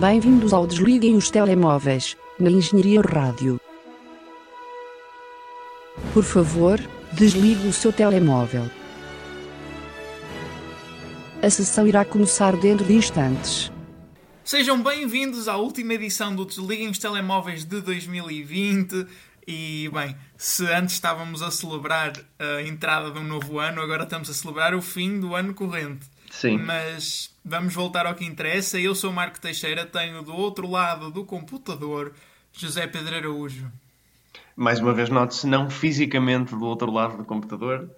Bem-vindos ao Desliguem os Telemóveis, na Engenharia Rádio. Por favor, desligue o seu telemóvel. A sessão irá começar dentro de instantes. Sejam bem-vindos à última edição do Desliguem os Telemóveis de 2020. E, bem, se antes estávamos a celebrar a entrada de um novo ano, agora estamos a celebrar o fim do ano corrente. Sim. Mas vamos voltar ao que interessa. Eu sou o Marco Teixeira, tenho do outro lado do computador José Pedro Araújo. Mais uma vez, note-se, não fisicamente do outro lado do computador,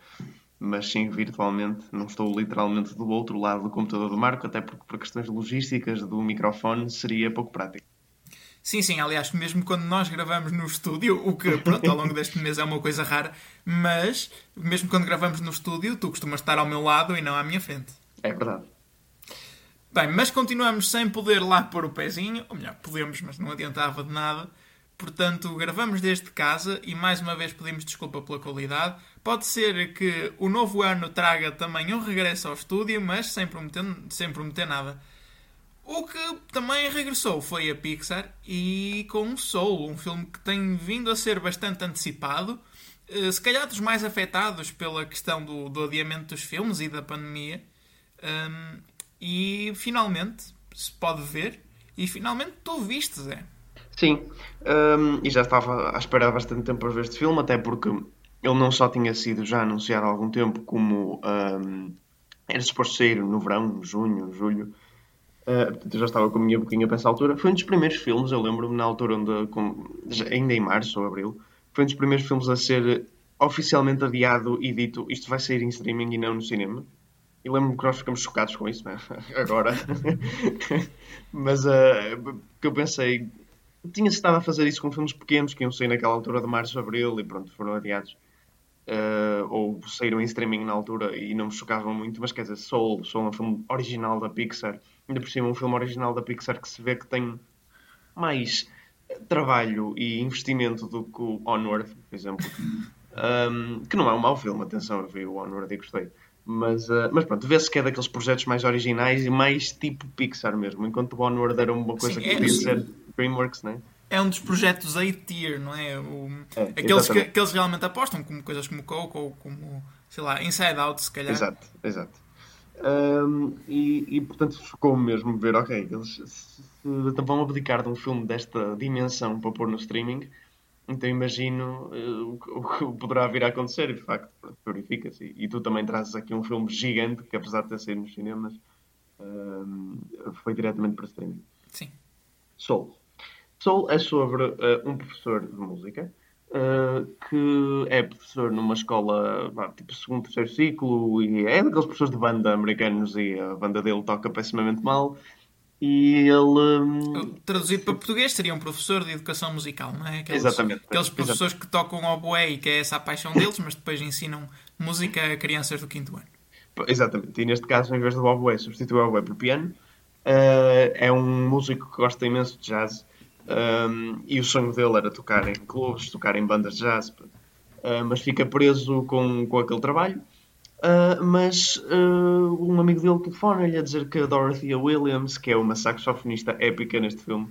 mas sim virtualmente. Não estou literalmente do outro lado do computador do Marco, até porque por questões logísticas do microfone seria pouco prático. Sim, sim, aliás, mesmo quando nós gravamos no estúdio, o que, pronto, ao longo deste mês é uma coisa rara, mas mesmo quando gravamos no estúdio, tu costumas estar ao meu lado e não à minha frente. É verdade. Bem, mas continuamos sem poder lá pôr o pezinho, ou melhor, podemos, mas não adiantava de nada. Portanto, gravamos desde casa e mais uma vez pedimos desculpa pela qualidade. Pode ser que o novo ano traga também um regresso ao estúdio, mas sem prometer, sem prometer nada. O que também regressou foi a Pixar e com Soul, um filme que tem vindo a ser bastante antecipado, eh, se calhar dos mais afetados pela questão do, do adiamento dos filmes e da pandemia. Um, e finalmente se pode ver, e finalmente tu viste, Zé. Sim, um, e já estava à espera há bastante tempo para ver este filme, até porque ele não só tinha sido já anunciado há algum tempo, como um, era suposto sair no verão, junho, julho. Uh, portanto, já estava com a minha boquinha para essa altura. Foi um dos primeiros filmes, eu lembro-me, na altura onde, com, ainda em março ou abril, foi um dos primeiros filmes a ser oficialmente adiado e dito isto vai sair em streaming e não no cinema. E lembro-me que nós ficamos chocados com isso, né? agora. Mas uh, que eu pensei, tinha-se estado a fazer isso com filmes pequenos que iam sair naquela altura de março, abril e pronto, foram adiados. Uh, ou saíram em streaming na altura e não me chocavam muito, mas quer dizer, Soul, Soul é um filme original da Pixar, ainda por cima um filme original da Pixar que se vê que tem mais trabalho e investimento do que o Onward, por exemplo. Um, que não é um mau filme, atenção, eu vi o Onward e gostei. Mas, uh, mas pronto, vê-se que é daqueles projetos mais originais e mais tipo Pixar mesmo. Enquanto o Onward era uma coisa Sim, que é, podia ser DreamWorks, né? É um dos projetos A-tier, não é? O, é aqueles, que, que, eles realmente apostam, como coisas como Coco ou como, sei lá, Inside Out, se calhar. Exato, exato. Um, e, e, portanto chocou-me mesmo ver, ok, eles se, se, vão abdicar de um filme desta dimensão para pôr no streaming então imagino uh, o que poderá vir a acontecer e de facto verifica-se. E, e, tu também trazes aqui um filme gigante que apesar de ter saído nos cinemas uh, foi diretamente para streaming. Sim. Soul. Soul é sobre uh, um professor de música que é professor numa escola tipo segundo, terceiro ciclo e é daqueles professores de banda americanos e a banda dele toca pessimamente mal e ele. Hum, Traduzido para português, seria um professor de educação musical, não é? Aqueles, Exatamente. Aqueles professores Exatamente. que tocam ao boé e que é essa a paixão deles, mas depois ensinam música a crianças do quinto ano. Exatamente. E neste caso, em vez do oboé, substitui o oboé por piano. Uh, é um músico que gosta imenso de jazz. Um, e o sonho dele era tocar em clubes, tocar em bandas de jazz. Uh, mas fica preso com, com aquele trabalho Uh, mas uh, um amigo dele telefona-lhe a dizer que a Dorothea Williams, que é uma saxofonista épica neste filme,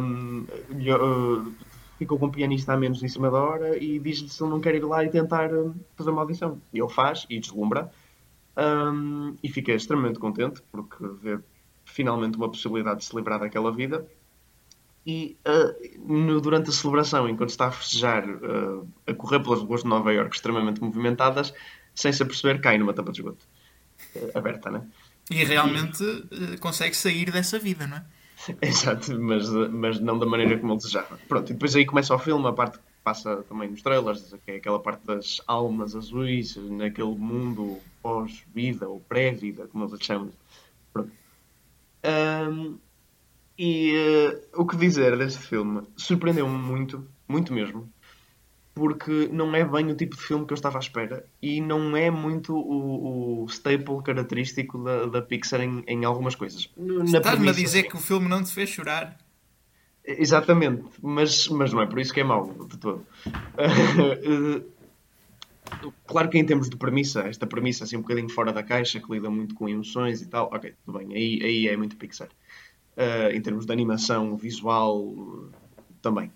um, uh, ficou com o pianista a menos em cima da hora e diz-lhe se ele não quer ir lá e tentar fazer uma audição. E ele faz e deslumbra um, e fica extremamente contente porque vê finalmente uma possibilidade de se livrar daquela vida. E no, durante a celebração, enquanto está a festejar, a correr pelas ruas de Nova Iorque extremamente movimentadas, sem se aperceber, cai numa tampa de esgoto uh, aberta, né? E realmente e... Uh, consegue sair dessa vida, não é? Exato, mas, mas não da maneira como ele desejava. Pronto, e depois aí começa o filme, a parte que passa também nos trailers, que é aquela parte das almas azuis, naquele mundo pós-vida ou pré-vida, como eles chamam. Pronto. Um, e uh, o que dizer deste filme? Surpreendeu-me muito, muito mesmo porque não é bem o tipo de filme que eu estava à espera e não é muito o, o staple característico da, da Pixar em, em algumas coisas. Estás-me a dizer que o filme não te fez chorar? Exatamente, mas, mas não é por isso que é mau de todo. claro que em termos de premissa, esta premissa assim um bocadinho fora da caixa, que lida muito com emoções e tal, ok, tudo bem, aí, aí é muito Pixar. uh, em termos de animação, visual, também.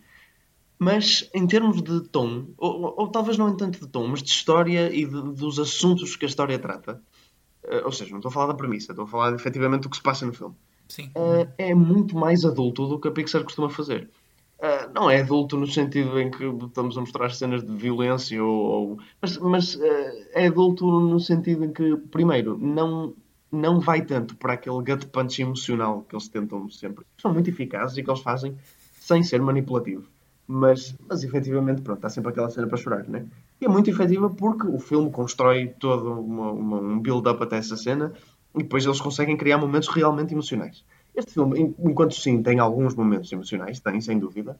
Mas em termos de tom, ou, ou, talvez não em tanto de tom, mas de história e de, dos assuntos que a história trata, uh, ou seja, não estou a falar da premissa, estou a falar efetivamente do que se passa no filme. Uh, é muito mais adulto do que a Pixar costuma fazer. Uh, não é adulto no sentido em que estamos a mostrar cenas de violência, ou, ou mas, mas é adulto no sentido em que, primeiro, não, não vai tanto para aquele gut punch emocional que eles tentam sempre. São muito eficazes e que eles fazem sem ser manipulativo. Mas, mas efetivamente, pronto, está sempre aquela cena para chorar, né? E é muito efetiva porque o filme constrói todo uma, uma, um build-up até essa cena e depois eles conseguem criar momentos realmente emocionais. Este filme, enquanto sim tem alguns momentos emocionais, tem, sem dúvida,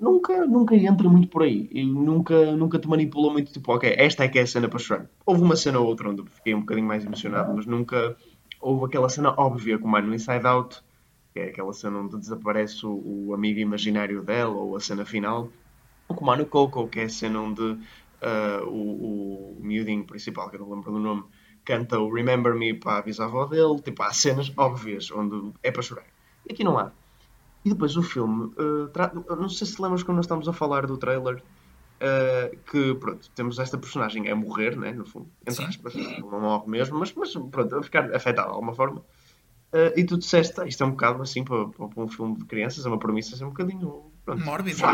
nunca, nunca entra muito por aí. E nunca, nunca te manipula muito, tipo, ok, esta é que é a cena para chorar. Houve uma cena ou outra onde fiquei um bocadinho mais emocionado, mas nunca houve aquela cena óbvia, como é no Inside Out, que é aquela cena onde desaparece o, o amigo imaginário dela, ou a cena final. Ou como no Coco, que é a cena onde uh, o, o miudinho principal, que eu não lembro do nome, canta o Remember Me para avisar a avó dele. Tipo, há cenas óbvias onde é para chorar. E aqui não há. E depois o filme, uh, tra... não sei se lembras quando nós estamos a falar do trailer, uh, que pronto, temos esta personagem a morrer, né, no fundo, entre aspas, não morre mesmo, mas, mas pronto, a ficar afetada de alguma forma. Uh, e tu disseste, ah, isto é um bocado assim para, para, um filme de crianças, é uma premissa assim um bocadinho. Pronto, mórbida.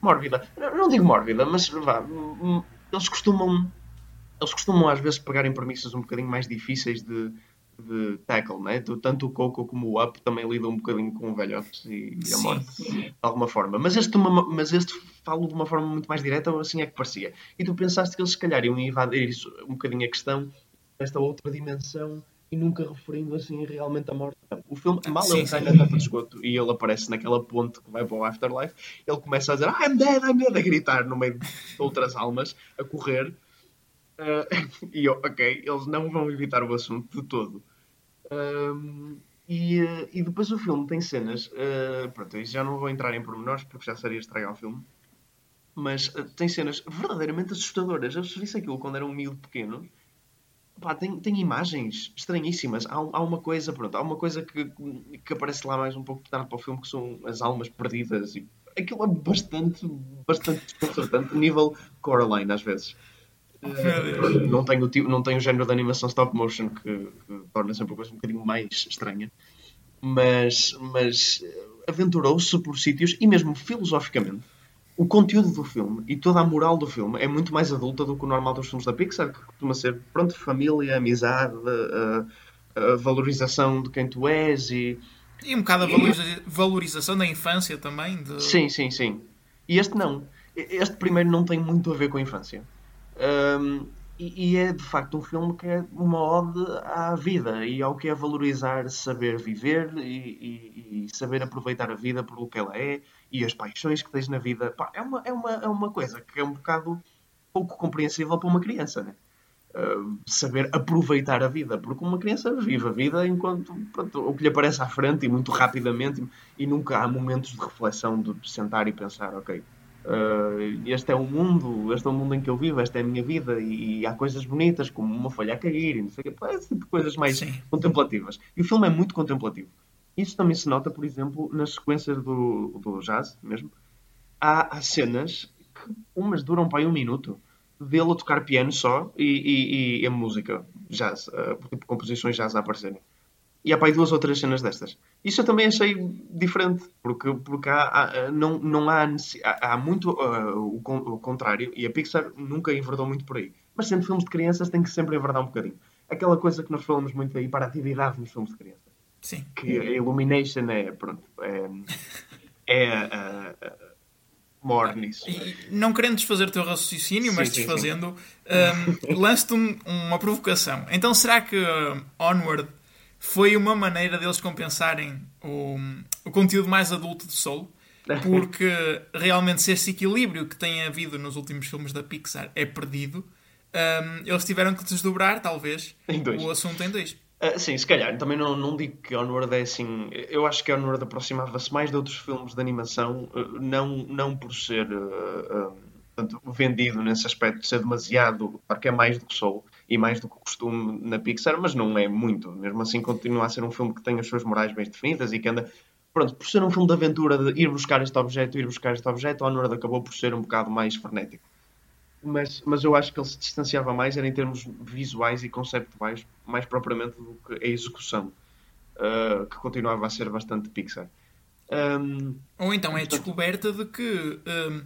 Mórbida. Não, não, digo mórbida, mas vá, eles costumam. Eles costumam às vezes pegarem premissas um bocadinho mais difíceis de, de tackle, né? Tanto o Coco como o Up também lidam um bocadinho com velhotes e, e a morte, de alguma forma. Mas este, uma, mas este falo de uma forma muito mais direta, ou assim é que parecia. E tu pensaste que eles se calhar iam invadir isso, um bocadinho a questão, esta outra dimensão e nunca referindo assim realmente a morte. O filme, mal sim, ele sai na tampa de esgoto e ele aparece naquela ponte que vai para o Afterlife, ele começa a dizer I'm dead, I'm dead, a gritar no meio de outras almas, a correr. Uh, e eu, ok, eles não vão evitar o assunto de todo. Um, e, e, depois o filme tem cenas. Uh, pronto, já não vou entrar em pormenores porque já seria estragar o filme. Mas uh, tem cenas verdadeiramente assustadoras. Eu disse aquilo quando era um miúdo pequeno pá, tem, tem imagens estranhíssimas. Há, há uma coisa, pronto, há uma coisa que, que aparece lá mais um pouco tarde para o filme que são as almas perdidas e aquilo é bastante, bastante desconcertante, nível Coraline às vezes. Uh, não tem o tipo, não tem o género de animação stop motion que, que torna sempre a coisa um bocadinho mais estranha, mas, mas aventurou-se por sítios e mesmo filosoficamente o conteúdo do filme e toda a moral do filme é muito mais adulta do que o normal dos filmes da Pixar, que costuma ser, pronto, família, amizade, a, a valorização de quem tu és e... E um bocado a valorização da infância também. De... Sim, sim, sim. E este não. Este primeiro não tem muito a ver com a infância. Um, e, e, é de facto um filme que é uma ode à vida e ao que é valorizar saber viver e, e, e saber aproveitar a vida por o que ela é e as paixões que tens na vida. Pá, é, uma, é, uma, é uma coisa que é um bocado pouco compreensível para uma criança, né? Uh, saber aproveitar a vida, porque uma criança vive a vida enquanto pronto, o que lhe aparece à frente e muito rapidamente, e nunca há momentos de reflexão de sentar e pensar, ok, uh, este é o mundo, este é o mundo em que eu vivo, esta é a minha vida, e, e há coisas bonitas como uma folha a cair, e não sei o esse tipo de coisas mais Sim. contemplativas. E o filme é muito contemplativo. Isso também se nota, por exemplo, nas sequências do, do jazz mesmo. Há, há cenas que umas duram para aí um minuto dele a tocar piano só e, e, e a música jazz, uh, tipo composições jazz a aparecerem. E há para aí duas ou três cenas destas. Isso eu também achei diferente, porque, porque há, há não, não há, há, há muito uh, o, o, contrário, e a Pixar nunca enverdou muito por aí. Mas sendo filmes de crianças tem que sempre enverdar um bocadinho. Aquela coisa que nós falamos muito aí para a atividade nos filmes de crianças. Sim. Que a Illumination é, pronto, é, é uh, more nisso. não querendo desfazer o teu raciocínio, sim, mas desfazendo, um, lance-te um, uma provocação. Então será que uh, Onward foi uma maneira deles compensarem o, o conteúdo mais adulto de Soul? Porque realmente se esse equilíbrio que tem havido nos últimos filmes da Pixar é perdido, um, eles tiveram que desdobrar, talvez, o assunto em dois. Uh, sim, se calhar. Também não, não digo que Onward é assim. Eu acho que Onward aproximava-se mais de outros filmes de animação, uh, não, não por ser uh, vendido nesse aspecto, de ser demasiado. Claro que é mais do que Soul. e mais do que costume na Pixar, mas não é muito. Mesmo assim, continua a ser um filme que tem as suas morais bem definidas e que anda. Pronto, por ser um filme de aventura, de ir buscar este objeto, ir buscar este objeto, Onward acabou por ser um bocado mais frenético. Mas, mas eu acho que ele se distanciava mais era em termos visuais e conceptuais, mais propriamente do que a execução, uh, que continuava a ser bastante Pixar. Um, Ou então é a descoberta de que um,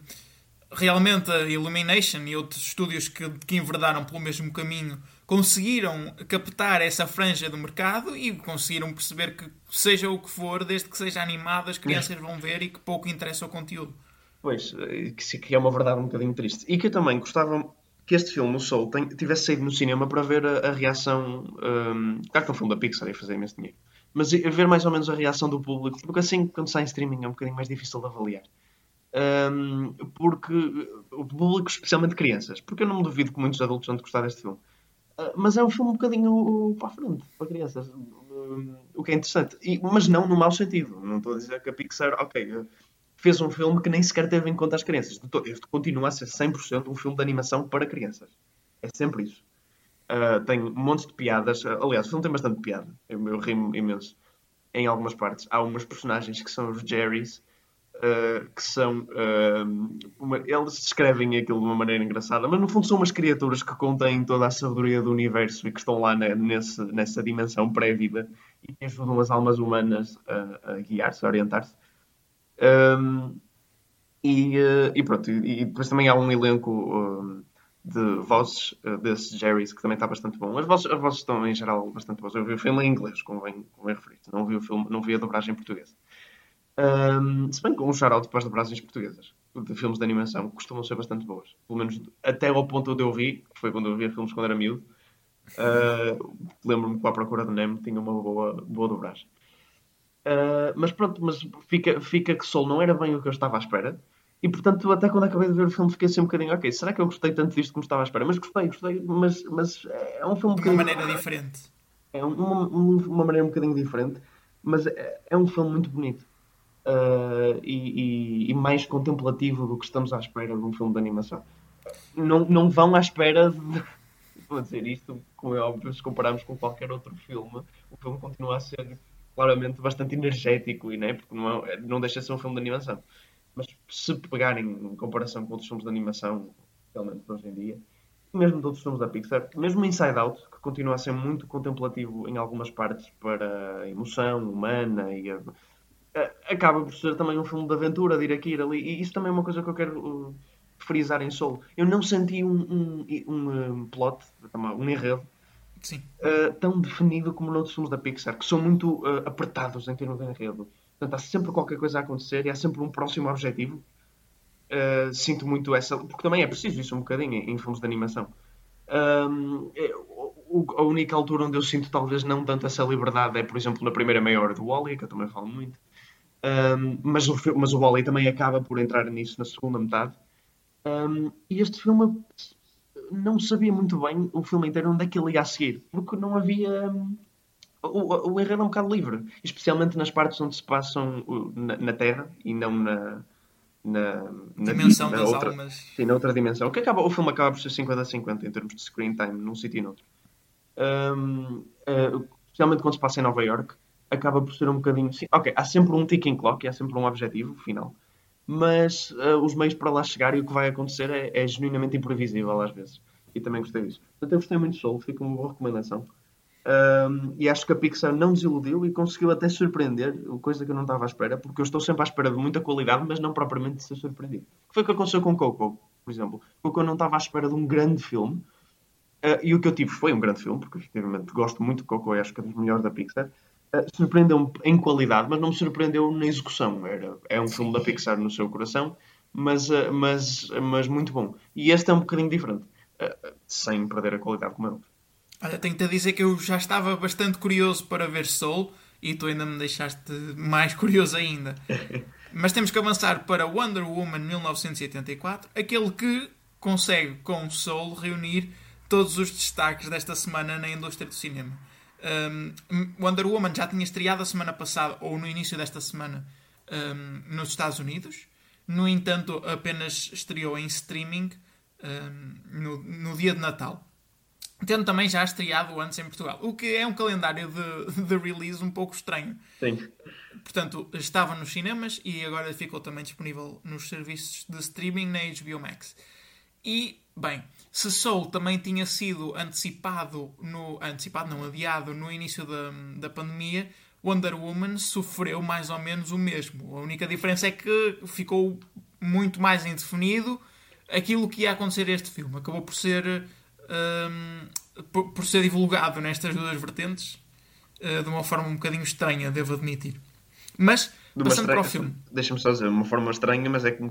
realmente a Illumination e outros estúdios que, que enverdaram pelo mesmo caminho conseguiram captar essa franja do mercado e conseguiram perceber que, seja o que for, desde que seja animado, as crianças vão ver e que pouco interessa o conteúdo. Pois, que é uma verdade um bocadinho triste. E que eu também gostava que este filme, o Soul, tivesse saído no cinema para ver a, a reação. Um, claro que é um filme da Pixar ia fazer imenso dinheiro. Mas ver mais ou menos a reação do público, porque assim, quando sai em streaming, é um bocadinho mais difícil de avaliar. Um, porque o público, especialmente crianças, porque eu não me duvido que muitos adultos vão gostar deste filme. Uh, mas é um filme um bocadinho para a frente, para crianças. Um, o que é interessante. E, mas não no mau sentido. Não estou a dizer que a Pixar, ok, fez um filme que nem sequer teve em conta as crianças. Este continua a ser 100% um filme de animação para crianças. É sempre isso. Uh, tem montes de piadas. aliás, o filme tem bastante piada. Eu, eu rimo imenso em algumas partes. Há umas personagens que são os Jerrys uh, que são. Uh, uma, eles descrevem aquilo de uma maneira engraçada, mas no fundo são umas criaturas que contêm toda a sabedoria do universo e que estão lá na, nesse, nessa dimensão pré-vida e que ajudam as almas humanas a, a guiar-se, a orientar-se. Um, e, uh, e, pronto, e, e, depois também há um elenco de vozes uh, desses Jerrys que também está bastante bom. As vozes, as vozes estão em geral bastante boas. Eu vi o filme em inglês, convém, convém referir. Não vi o filme, não vi a dobragem em português. Um, se bem que um shout-out para as dobragens portuguesas de filmes de animação costumam ser bastante boas. Pelo menos até ao ponto onde eu vi, que foi quando eu via filmes quando era miúdo. Uh, Lembro-me que a procura de Nemo tinha uma boa, boa dobragem. Uh, mas pronto, mas fica, fica que Soul não era bem o que eu estava à espera. E portanto, até quando acabei de ver o filme, fiquei assim um bocadinho, ok, será que eu gostei tanto disto como estava à espera? Mas gostei, gostei, mas, mas é um filme De uma maneira diferente. É uma, uma maneira um bocadinho diferente, mas é, é um filme muito bonito uh, e, e, e, mais contemplativo do que estamos à espera de um filme de animação. Não, não vão à espera de. Vou dizer isto, como é óbvio, se compararmos com qualquer outro filme, o filme continua a ser claramente bastante energético, e, né, porque não, é, não deixa de ser um filme de animação. Mas se pegarem em comparação com outros filmes de animação, realmente hoje em dia, mesmo de outros filmes da Pixar, mesmo Inside Out, que continua a ser muito contemplativo em algumas partes para a emoção humana e a, acaba por ser também um filme de aventura, de ir aqui ir ali. E isso também é uma coisa que eu quero uh, frisar em solo. Eu não senti um, um, um, um plot, um enredo, uh, tão definido como noutros filmes da Pixar, que são muito uh, apertados em termos de enredo. Portanto, há sempre qualquer coisa a acontecer e há sempre um próximo objetivo. Uh, sinto muito essa. Porque também é preciso isso um bocadinho em, filmes de animação. Um, é, a única altura onde eu sinto talvez não tanto essa liberdade é, por exemplo, na primeira meia hora do Wally, que eu também falo muito. Um, mas, o, mas o Wally também acaba por entrar nisso na segunda metade. Um, e este filme não sabia muito bem o filme inteiro onde é que ele ia a seguir, porque não havia. O, o enredo é um bocado livre, especialmente nas partes onde se passam na, na Terra e não na, na, na dimensão na das outra, almas. Sim, na outra dimensão. O, que acaba, o filme acaba por ser 50-50 em termos de screen time num sítio e no outro. Um, uh, especialmente quando se passa em Nova York acaba por ser um bocadinho. Sim, ok, há sempre um ticking clock, há sempre um objetivo final, mas uh, os meios para lá chegar e o que vai acontecer é, é genuinamente imprevisível às vezes. E também gostei disso. Portanto, eu gostei muito de Soul, fica uma boa recomendação. Um, e acho que a Pixar não desiludiu e conseguiu até surpreender, coisa que eu não estava à espera, porque eu estou sempre à espera de muita qualidade, mas não propriamente de ser surpreendido. Foi o que aconteceu com Coco, por exemplo? Coco não estava à espera de um grande filme, uh, e o que eu tive foi um grande filme, porque efetivamente gosto muito de Coco e acho que é dos melhores da Pixar, eh, surpreendeu-me em qualidade, mas não me surpreendeu na execução. Era, é um filme da Pixar no seu coração, mas, uh, mas, mas muito bom. E este é um bocadinho diferente, uh, sem perder a qualidade como é outro. Olha, tenho-te a dizer que eu já estava bastante curioso para ver Soul e tu ainda me deixaste mais curioso ainda. mas temos que avançar para Wonder Woman 1984, aquele que consegue com Soul reunir todos os destaques desta semana na indústria do cinema. Um, Wonder Woman já tinha estreado a semana passada, ou no início desta semana, um, nos Estados Unidos. No entanto, apenas estreou em streaming um, no, no dia de Natal. tendo também já estreado antes em Portugal. O que é um calendário de, de release um pouco estranho. Sim. Portanto, estava nos cinemas e agora ficou também disponível nos serviços de streaming na HBO Max. E, bem, se Soul também tinha sido antecipado, no, antecipado não, adiado no início da, da pandemia, Wonder Woman sofreu mais ou menos o mesmo. A única diferença é que ficou muito mais indefinido aquilo que ia acontecer a este filme. Acabou por ser, um, por, por, ser divulgado nestas duas vertentes uh, de uma forma um bocadinho estranha, devo admitir. Mas, passando estranha, para o filme. Deixa-me só dizer, uma forma estranha, mas é que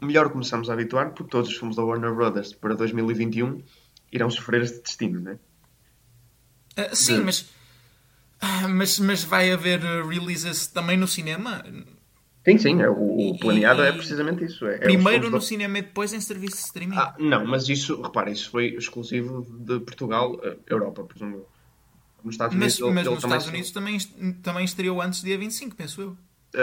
melhor começamos a habituar, porque todos os filmes da Warner Brothers para 2021 irão sofrer este destino, não é? Uh, sim, de... mas ah, mas, mas vai haver uh, releases também no cinema? Sim, sim. É, o, o planeado é e... é precisamente isso. É, Primeiro é no cinema e depois em serviço de streaming? Ah, não, mas isso, repara, isso foi exclusivo de Portugal, Europa, presumo eu. Nos Estados Unidos, mas, mas nos Estados Unidos também, também estreou antes do dia 25, penso eu.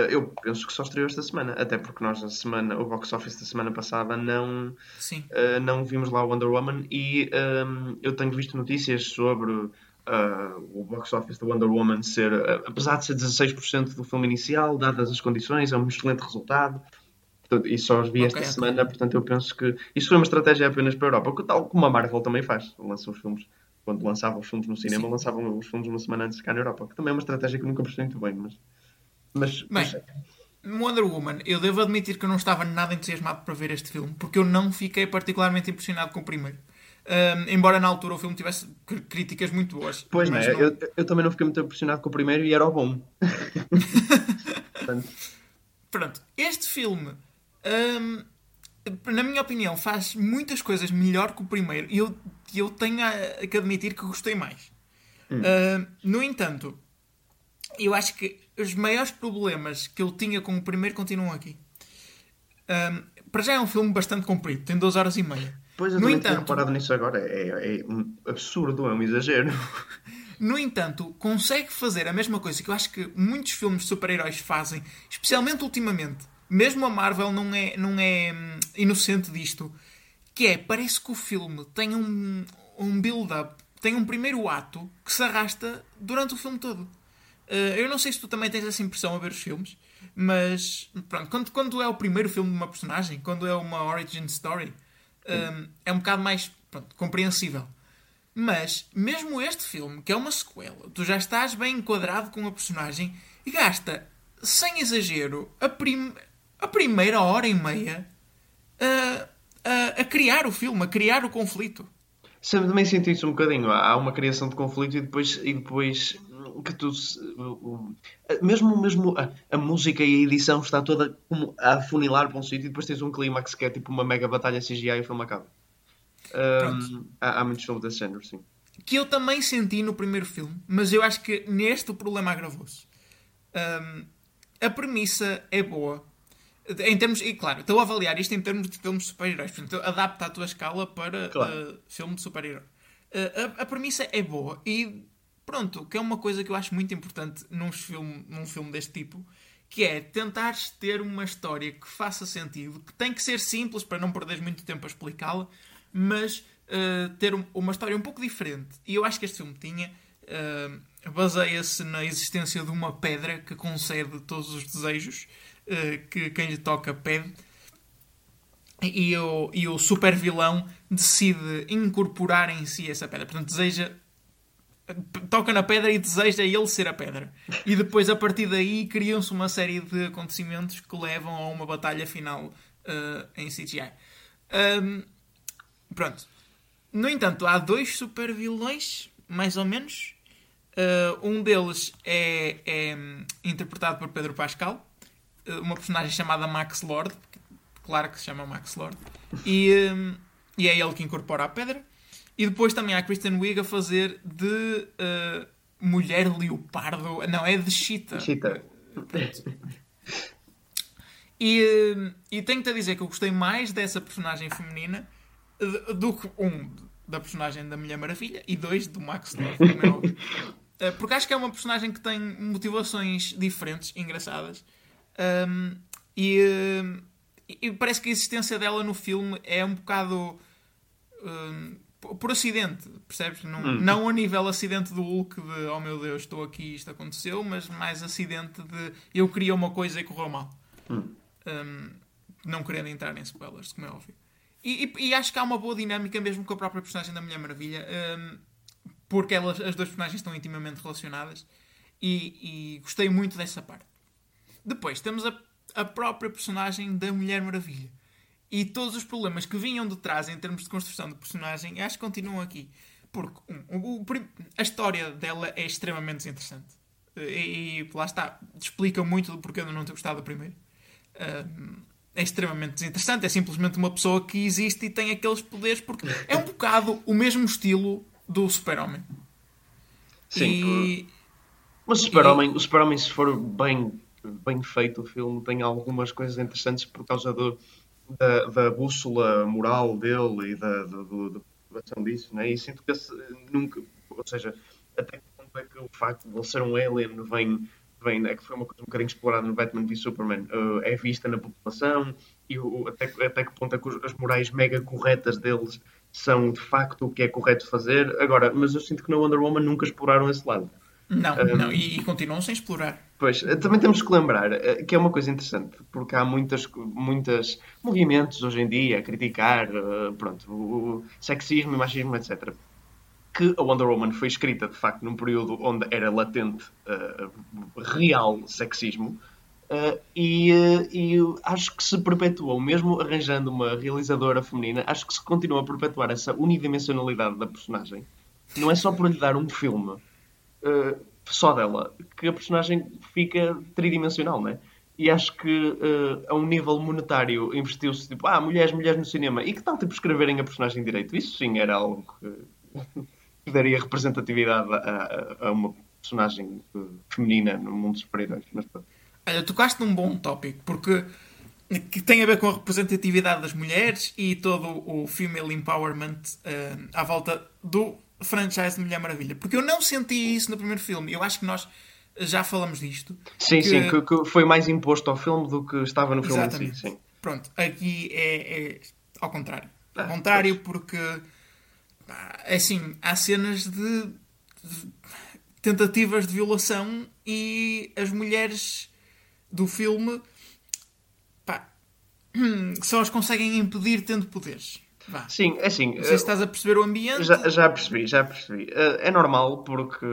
Eu penso que só estreou esta semana, até porque nós, a semana, o box office da semana passada, não, uh, não vimos lá o Wonder Woman e um, eu tenho visto notícias sobre Uh, o box office da Wonder Woman ser, uh, apesar de ser 16% do filme inicial, dadas as condições, é um excelente resultado. E só os vi esta okay, semana, portanto eu penso que isso foi uma estratégia apenas para a Europa, tal como a Marvel também faz. Lança os filmes, quando lançava os filmes no cinema, Sim. lançavam os filmes uma semana antes cá na Europa, que também é uma estratégia que eu nunca percebi muito bem, mas. Mas. Bem, Wonder Woman, eu devo admitir que eu não estava nada entusiasmado para ver este filme, porque eu não fiquei particularmente impressionado com o primeiro. Um, embora na altura o filme tivesse críticas muito boas. Pois não, é, não... Eu, eu, também não fiquei muito impressionado com o primeiro e era o bom. Pronto, este filme, um, na minha opinião, faz muitas coisas melhor que o primeiro e eu, eu tenho a, que admitir que gostei mais. Hum. Uh, no entanto, eu acho que os maiores problemas que eu tinha com o primeiro continuam aqui. Um, para já é um filme bastante comprido, tem duas horas e meia. Pois eu no entanto, reparado nisso agora. É, é, é um absurdo, é um exagero. No entanto, consegue fazer a mesma coisa que eu acho que muitos filmes de super-heróis fazem, especialmente ultimamente. Mesmo a Marvel não é, não é hum, inocente disto. Que é, parece que o filme tem um, um build-up, tem um primeiro ato que se arrasta durante o filme todo. Uh, eu não sei se tu também tens essa impressão a ver os filmes, mas pronto, quando, quando é o primeiro filme de uma personagem, quando é uma origin story, um, é um bocado mais pronto, compreensível. Mas, mesmo este filme, que é uma sequela, tu já estás bem enquadrado com a personagem e gasta, sem exagero, a, prim a primeira hora e meia a, a, a, criar o filme, a criar o conflito. Sempre também senti isso um bocadinho. Há uma criação de conflito e depois, e depois que tu mesmo, mesmo a, a, música e a edição está toda como a afunilar para um sítio e depois tens um clímax que é tipo uma mega batalha CGI e o filme acaba. Um, há, há muitos filmes desse género, sim. Que eu também senti no primeiro filme, mas eu acho que neste o problema agravou-se. Um, a premissa é boa. Em termos, e claro, estou a avaliar isto em termos de filmes de super-heróis. Portanto, adapta a tua escala para claro. uh, filme de super-herói. Uh, a, a premissa é boa e Pronto, que é uma coisa que eu acho muito importante num filme, num filme deste tipo, que é tentares ter uma história que faça sentido, que tem que ser simples para não perderes muito tempo a explicá-la, mas uh, ter um, uma história um pouco diferente. E eu acho que este filme tinha. Uh, baseia-se na existência de uma pedra que concede todos os desejos uh, que quem lhe toca pede. E o, e o super vilão decide incorporar em si essa pedra. Portanto, deseja toca na pedra e deseja ele ser a pedra. E depois, a partir daí, criam-se uma série de acontecimentos que levam a uma batalha final uh, em CGI. Um, pronto. No entanto, há dois super vilões, mais ou menos. Uh, um deles é, é, interpretado por Pedro Pascal, uh, uma personagem chamada Max Lord. Claro que se chama Max Lord. E, um, e é ele que incorpora a pedra. E depois também há Kristen Wiig a fazer de uh, mulher leopardo. Não, é de chita. Chita. E, uh, e tenho-te a dizer que eu gostei mais dessa personagem feminina do que, um, da personagem da Mulher Maravilha e dois, do Max como é. Uh, porque acho que é uma personagem que tem motivações diferentes, engraçadas. Um, e, uh, e parece que a existência dela no filme é um bocado por, por acidente, percebes? Não, hum. não a nível acidente do Hulk de oh meu Deus, estou aqui isto aconteceu, mas mais acidente de eu queria uma coisa e correu mal. Hum. Um, não querendo entrar em spoilers, como é óbvio. E, e, e, acho que há uma boa dinâmica mesmo com a própria personagem da Mulher Maravilha, um, porque elas, as duas personagens estão intimamente relacionadas e, e gostei muito dessa parte. Depois temos a, a própria personagem da Mulher Maravilha e todos os problemas que vinham de trás em termos de construção de personagem, acho que continuam aqui. Porque um, o, a história dela é extremamente interessante. E, e, lá está, explica muito do porquê de não ter gostado do primeiro. Uh, é extremamente desinteressante. É simplesmente uma pessoa que existe e tem aqueles poderes, porque é um bocado o mesmo estilo do Super-Homem. Sim, e... mas o Super-Homem, e... o Super-Homem, se for bem, bem feito o filme, tem algumas coisas interessantes por causa do da, da bússola moral dele e da, da, disso, né? e sinto que esse, nunca, ou seja, até que ponto é que o facto de ele ser um alien vem, vem é que foi uma coisa um bocadinho explorada no Batman v Superman, uh, é vista na população e o, até, até que ponto é que as morais mega corretas deles são de facto o que é correto fazer. Agora, mas eu sinto que na Wonder Woman nunca exploraram esse lado. Não, um, não, e, e, continuam sem explorar. Pois, eh, também temos que lembrar eh, que é uma coisa interessante, porque há muitas, muitas movimentos hoje em dia a criticar eh, pronto, o sexismo e machismo, etc. Que a Wonder Woman foi escrita, de facto, num período onde era latente uh, real sexismo, Uh, e, e, acho que se perpetuou, mesmo arranjando uma realizadora feminina, acho que se continua a perpetuar essa unidimensionalidade da personagem. Não é só por lhe dar um filme uh, só dela, que a personagem fica tridimensional, não é? E acho que uh, a um nível monetário investiu-se tipo, ah, mulheres, mulheres no cinema. E que tal tipo escreverem a personagem direito? Isso sim era algo que, daria representatividade a, a, uma personagem eh, feminina no mundo super-heróis. Mas Olha, tocaste num bom tópico, porque que tem a ver com a representatividade das mulheres e todo o female empowerment uh, à volta do franchise de Mulher Maravilha. Porque eu não senti isso no primeiro filme. Eu acho que nós já falamos disto. Sim, que... sim, que, que, foi mais imposto ao filme do que estava no filme Exatamente. Si, sim. Pronto, aqui é, é ao contrário. Ao ah, contrário, pois. porque assim, há cenas de, de, tentativas de violação e as mulheres do filme pá, só as conseguem impedir tendo poderes. Vá. Sim, é assim. Não sei se estás a perceber o ambiente. Já, já percebi, já percebi. Eh, é normal porque,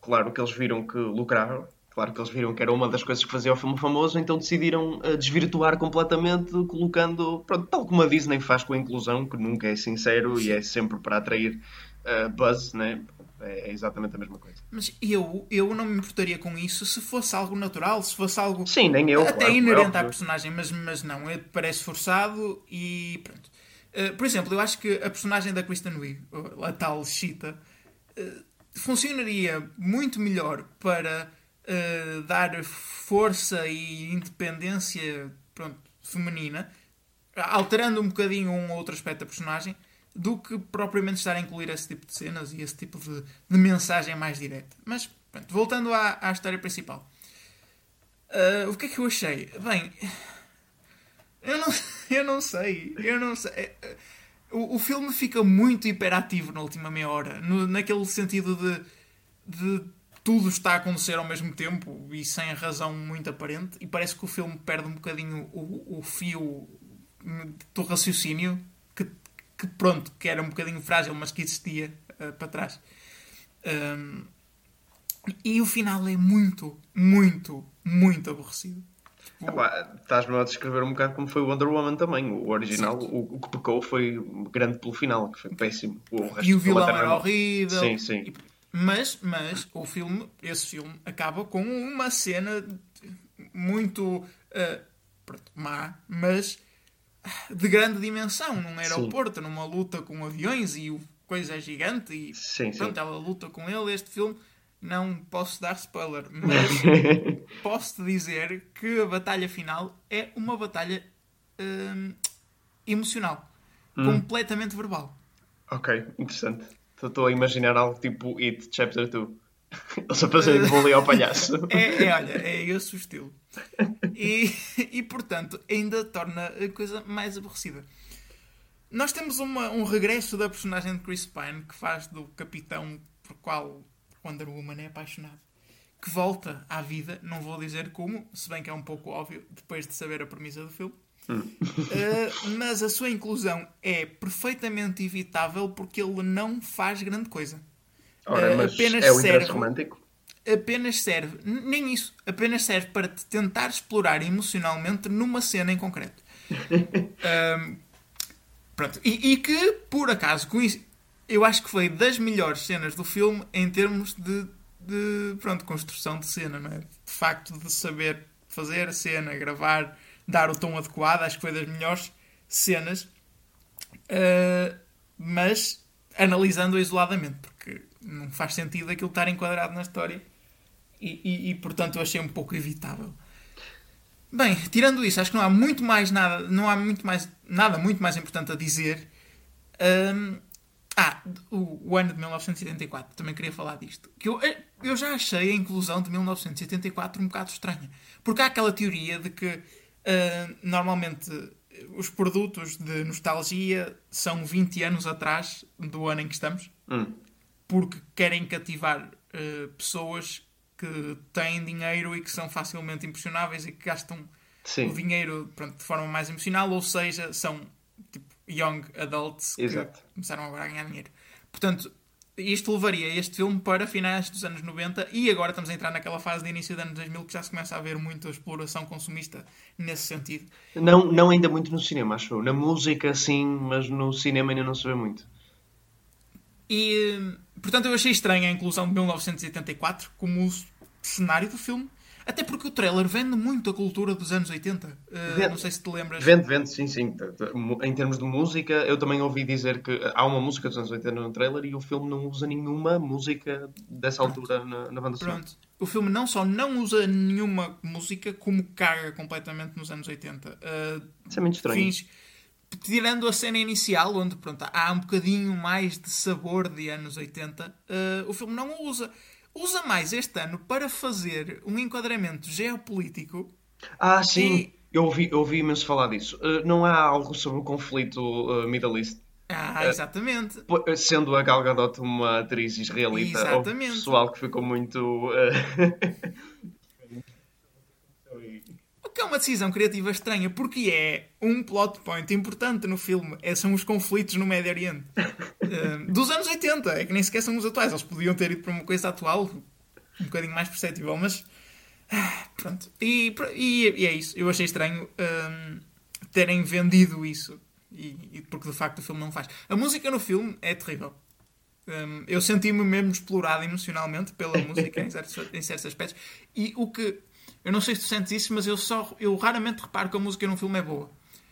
claro, que eles viram que lucraram. Claro que eles viram que era uma das coisas que fazia o filme famoso, então decidiram uh, desvirtuar completamente, colocando, pronto, tal como a Disney faz com a inclusão, que nunca é sincero Sim. e é sempre para atrair uh, buzz, né? É, é exatamente a mesma coisa. Mas eu, eu não me importaria com isso se fosse algo natural, se fosse algo. Sim, nem eu. Até claro, inerente à personagem, mas, mas não, parece forçado e pronto. Eh, por exemplo, eu acho que a personagem da Kristen Wiig, a tal Cheetah, uh, funcionaria muito melhor para uh, dar força e independência pronto, feminina, alterando um bocadinho um ou outro aspecto da personagem, do que propriamente estar a incluir esse tipo de cenas e esse tipo de, de mensagem mais direta. Mas, pronto, voltando à, à história principal. o que é que eu achei? Bem eu não, eu não sei. Eu não sei. É, é, o, o filme fica muito hiperativo na última meia hora. No, naquele sentido de, de tudo está a acontecer ao mesmo tempo e sem razão muito aparente. E parece que o filme perde um bocadinho o, o fio do raciocínio. Que, que pronto, que era um bocadinho frágil, mas que existia uh, para trás. Um, e o final é muito, muito, muito aborrecido. Estás-me a descrever um bocado como foi o Wonder Woman também. O original, o, o, que pecou foi grande pelo final, que foi péssimo. O e o vilão era horrível. Sim, sim. E, mas, mas o filme, esse filme, acaba com uma cena muito uh, má, mas de grande dimensão num aeroporto, sim. numa luta com aviões e o coisa é gigante e sim, pronto, sim. ela luta com ele. Este filme não posso dar spoiler, mas posso-te dizer que a batalha final é uma batalha hum, emocional, hum. completamente verbal. Ok, interessante. Estou a imaginar algo tipo It Chapter 2. Eles a fazerem vôlei ao palhaço. é, é, olha, é esse o estilo. E, e portanto, ainda torna a coisa mais aborrecida. nós temos uma, um regresso da personagem de Chris Pine que faz do capitão por qual Wonder Woman é apaixonado. Que volta à vida, não vou dizer como, se bem que é um pouco óbvio depois de saber a premissa do filme. Uh, mas a sua inclusão é perfeitamente evitável porque ele não faz grande coisa. Ora, Uh, apenas é o interesse serve- romântico? apenas serve, nem isso, apenas serve para te tentar explorar emocionalmente numa cena em concreto. Pronto. E, e que, por acaso, com isso, eu acho que foi das melhores cenas do filme em termos de, de pronto, construção de cena, não é? De facto, de saber fazer a cena, gravar, dar o tom adequado, acho que foi das melhores cenas. Uh, mas analisando isoladamente, porque não faz sentido aquilo estar enquadrado na história e, e, e, portanto eu achei um pouco evitável. Bem, tirando isso, acho que não há muito mais nada, não há muito mais nada muito mais importante a dizer. Hum, ah, o, o ano de 1984, também queria falar disto. Que eu, eu já achei a inclusão de 1984 um bocado estranha. Porque há aquela teoria de que ah, normalmente os produtos de nostalgia são 20 anos atrás do ano em que estamos, Hum. porque querem cativar eh, pessoas que têm dinheiro e que são facilmente impressionáveis e que gastam Sim. o dinheiro pronto, de forma mais emocional, ou seja, são young adults que Exato. começaram agora a ganhar dinheiro. Portanto, isto levaria este filme para finais dos anos 90 e agora estamos a entrar naquela fase de início dos anos 2000 que já se começa a ver muita exploração consumista nesse sentido. Não, não ainda muito no cinema, acho eu. Na música, sim, mas no cinema ainda não se vê muito. E, portanto, eu achei estranha a inclusão de 1984 como o cenário do filme. Até porque o trailer vende muito a cultura dos anos 80. Uh, Vende. não sei se te lembras. Vende, vende, sim, sim. Em termos de música, eu também ouvi dizer que há uma música dos anos 80 no trailer e o filme não usa nenhuma música dessa altura na, na banda sonora. Pronto. O filme não só não usa nenhuma música, como caga completamente nos anos 80. Uh, Isso é muito estranho. fins, tirando a cena inicial, onde pronto, há um bocadinho mais de sabor de anos 80, uh, o filme não o usa. Usa mais este ano para fazer um enquadramento geopolítico. Ah, sim. E- Eu ouvi, eu ouvi imenso falar disso. Uh, não há algo sobre o conflito uh, Middle East? Ah, É. exatamente. Pô, Sendo a Gal Gadot uma atriz israelita, Exatamente. pessoal que ficou muito... uh, O que é uma decisão criativa estranha, porque é um plot point importante no filme. É, são os conflitos no Médio Oriente. Uh, dos anos 80, é que nem sequer são os atuais. Eles podiam ter ido para uma coisa atual, um bocadinho mais perceptível, mas. ah, Pronto. E, e- e é isso. Eu achei estranho hum, terem vendido isso. E, e porque de facto o filme não faz. A música no filme é terrível. Hum, eu senti-me mesmo explorado emocionalmente pela música em certos, em certos aspectos. E o que. Eu não sei se tu sentes isso, mas eu só. Eu raramente reparo que a música num filme é boa.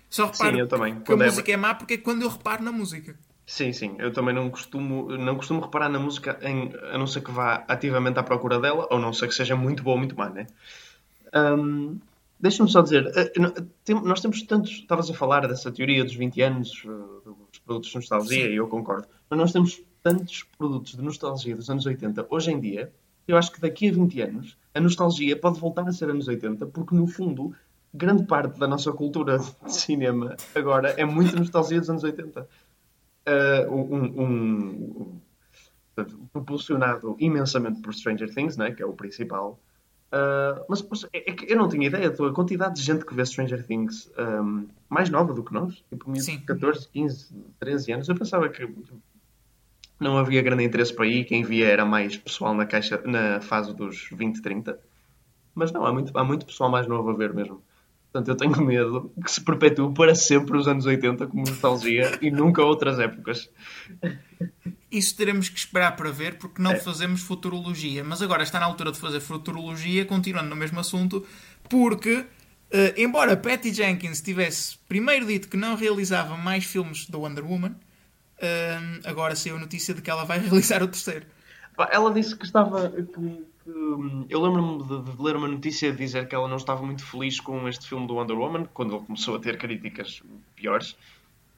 Só reparo eu também. que a Quando é- música é má porque é quando eu reparo na música. Sim, sim. Eu também não costumo, não costumo reparar na música, em, a não ser que vá ativamente à procura dela, ou não ser que seja muito boa ou muito má, né? Hum, Deixa-me só dizer, eh, nós temos tantos. Estavas a falar dessa teoria dos 20 anos, eh, dos produtos de nostalgia, Sim. e eu concordo. Mas nós temos tantos produtos de nostalgia dos anos 80 hoje em dia, eu acho que daqui a 20 anos a nostalgia pode voltar a ser anos 80, porque no fundo, grande parte da nossa cultura de cinema agora é muito nostalgia dos anos 80 uh, um, um- um- propulsionado imensamente por Stranger Things, né, que é o principal. Uh, mas, é, é eu não tinha ideia da quantidade de gente que vê Stranger Things um, mais nova do que nós, tipo miúdos Sim. de 14, 15, 13 anos. Eu pensava que não havia grande interesse para aí, quem via era mais pessoal na, caixa, na fase dos 20, 30. Mas não, há muito, há muito pessoal mais novo a ver mesmo. Portanto, eu tenho medo que se perpetue para sempre os anos 80 como nostalgia e nunca outras épocas. Isso teremos que esperar para ver porque não É. fazemos futurologia. Mas agora está na altura de fazer futurologia, continuando no mesmo assunto, porque, eh, embora Patty Jenkins tivesse primeiro dito que não realizava mais filmes da Wonder Woman, eh, agora saiu a notícia de que ela vai realizar o terceiro. Ela disse que estava. Que, que, hum, eu lembro-me de, de ler uma notícia dizer que ela não estava muito feliz com este filme do Wonder Woman, quando ele começou a ter críticas piores,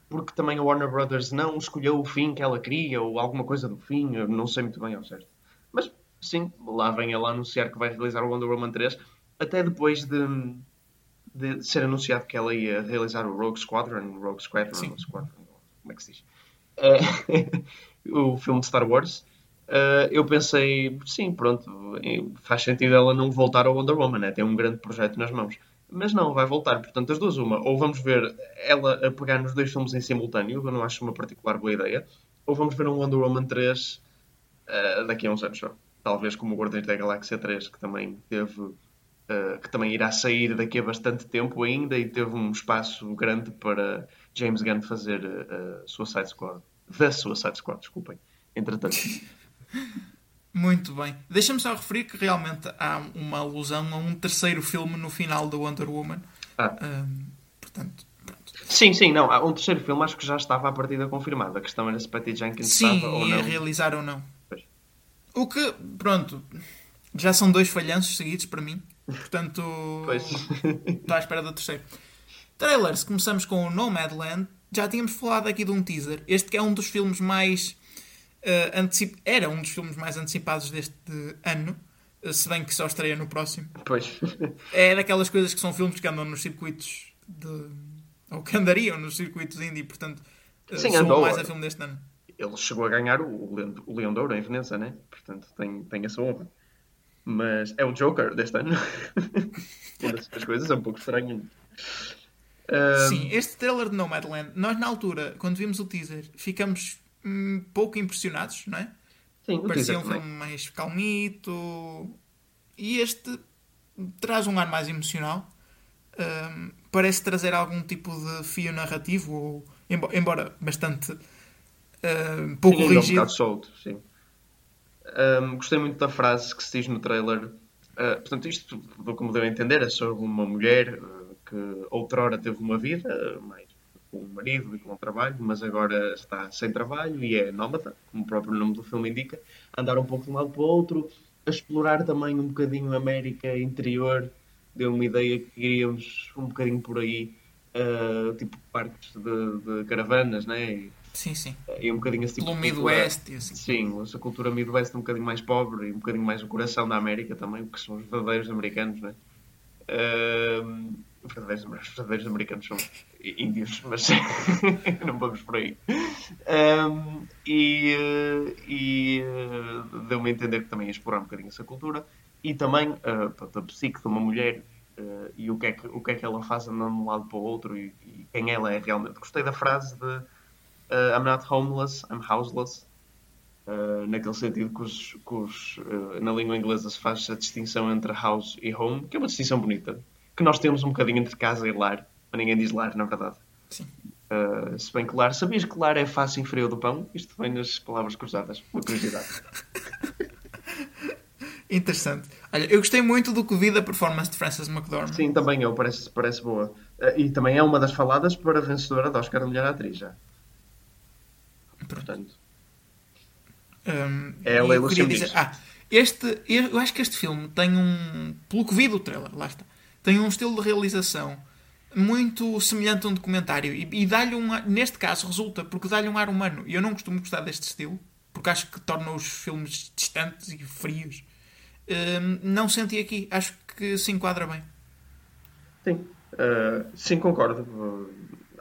porque também a Warner Brothers não escolheu o fim que ela queria, ou alguma coisa do fim, não sei muito bem ao certo. Mas sim, lá vem ela anunciar que vai realizar o Wonder Woman 3, até depois de, de ser anunciado que ela ia realizar o Rogue Squadron, Rogue Squadron. Squadron como é que se diz? Uh, o filme de Star Wars. Uh, eu pensei, sim, pronto, faz sentido ela não voltar ao Wonder Woman, né? tem um grande projeto nas mãos. Mas não, vai voltar. Portanto, as duas, uma. Ou vamos ver ela a pegar nos dois filmes em simultâneo, que eu não acho uma particular boa ideia. Ou vamos ver um Wonder Woman 3 uh, eh, daqui a uns anos só. Talvez como o Guardiões da Galáxia 3, que também teve. Uh, que também irá sair daqui a bastante tempo ainda e teve um espaço grande para James Gunn fazer uh, Suicide Squad. The Suicide Squad, desculpem. Entretanto. Muito bem. Deixa-me só referir que realmente há uma alusão a um terceiro filme no final do Wonder Woman. Ah. Um, portanto, pronto. Sim, sim, não. Há um terceiro filme acho que já estava à partida confirmada. A questão era se Patty Jenkins sim, estava ou não. Sim, realizar ou não. Pois. O que, pronto, já são dois falhanços seguidos para mim. Portanto, estou à espera do terceiro. Trailers, começamos com o Nomadland. Já tínhamos falado aqui de um teaser. Este que é um dos filmes mais Uh, antecip... Era um dos filmes mais antecipados deste ano, uh, se bem que só estreia no próximo. Pois. É daquelas coisas que são filmes que andam nos circuitos de. ou que andariam nos circuitos indie, portanto, uh, Sim, andou. mais a filme deste ano. Ele chegou a ganhar o, Leão, o Leão de Ouro em Veneza, né? Portanto, tem, tem essa honra. Mas é o Joker deste ano. Uma das coisas é um pouco estranho. Sim, este trailer de Nomadland, nós na altura, quando vimos o teaser, ficamos um, pouco impressionados, não é? Sim, Parecia um filme mais calmito. E este traz um ar mais emocional. Um, parece trazer algum tipo de fio narrativo, ou, embora bastante um, pouco sim, rígido. Um solto, sim. Um, gostei muito da frase que se diz no trailer. Uh, portanto, isto, me deu a entender, é sobre uma mulher que outrora teve uma vida mais com um marido e com um trabalho, mas agora está sem trabalho e é nómada, como o próprio nome do filme indica, andar um pouco de um lado para o outro, a explorar também um bocadinho a América interior, deu uma ideia que iríamos um bocadinho por aí, uh, tipo parques de, de, caravanas, né? Sim, sim. E um bocadinho assim. Pelo Midwest. Assim. Sim, essa cultura Midwest um bocadinho mais pobre e um bocadinho mais o coração da América também, que são os verdadeiros americanos, né? Uh, os verdadeiros americanos são índios, mas não vamos por aí. Um, e, e uh, deu-me a entender que também ia explorar um bocadinho essa cultura e também uh, a psique de uma mulher uh, e o que, é que, o que é que ela faz andando de um lado para o outro e, e quem ela é realmente. Gostei da frase de uh, I'm not homeless, I'm houseless. Uh, naquele sentido que, os, que os, na língua inglesa se faz a distinção entre house e home, que é uma distinção bonita, que nós temos um bocadinho entre casa e lar, mas ninguém diz lar, na verdade. Sim. Uh, se bem que lar, sabias que lar é face inferior do pão? Isto vem nas palavras cruzadas. Uma curiosidade. Interessante. Olha, eu gostei muito do que vi da performance de Frances McDormand. Sim, também eu, parece, parece boa. Uh, e também é uma das faladas para a vencedora da Oscar de Melhor Atriz já. Portanto. Um, é ela eu queria dizer, ah, este, eu acho que este filme tem um. Pelo que vi do trailer, lá está. Tem um estilo de realização muito semelhante a um documentário e, e dá-lhe um neste caso resulta porque dá-lhe um ar humano. E eu não costumo gostar deste estilo porque acho que torna os filmes distantes e frios. Hum, não senti aqui. Acho que se enquadra bem. Sim. Uh, sim concordo. Uh,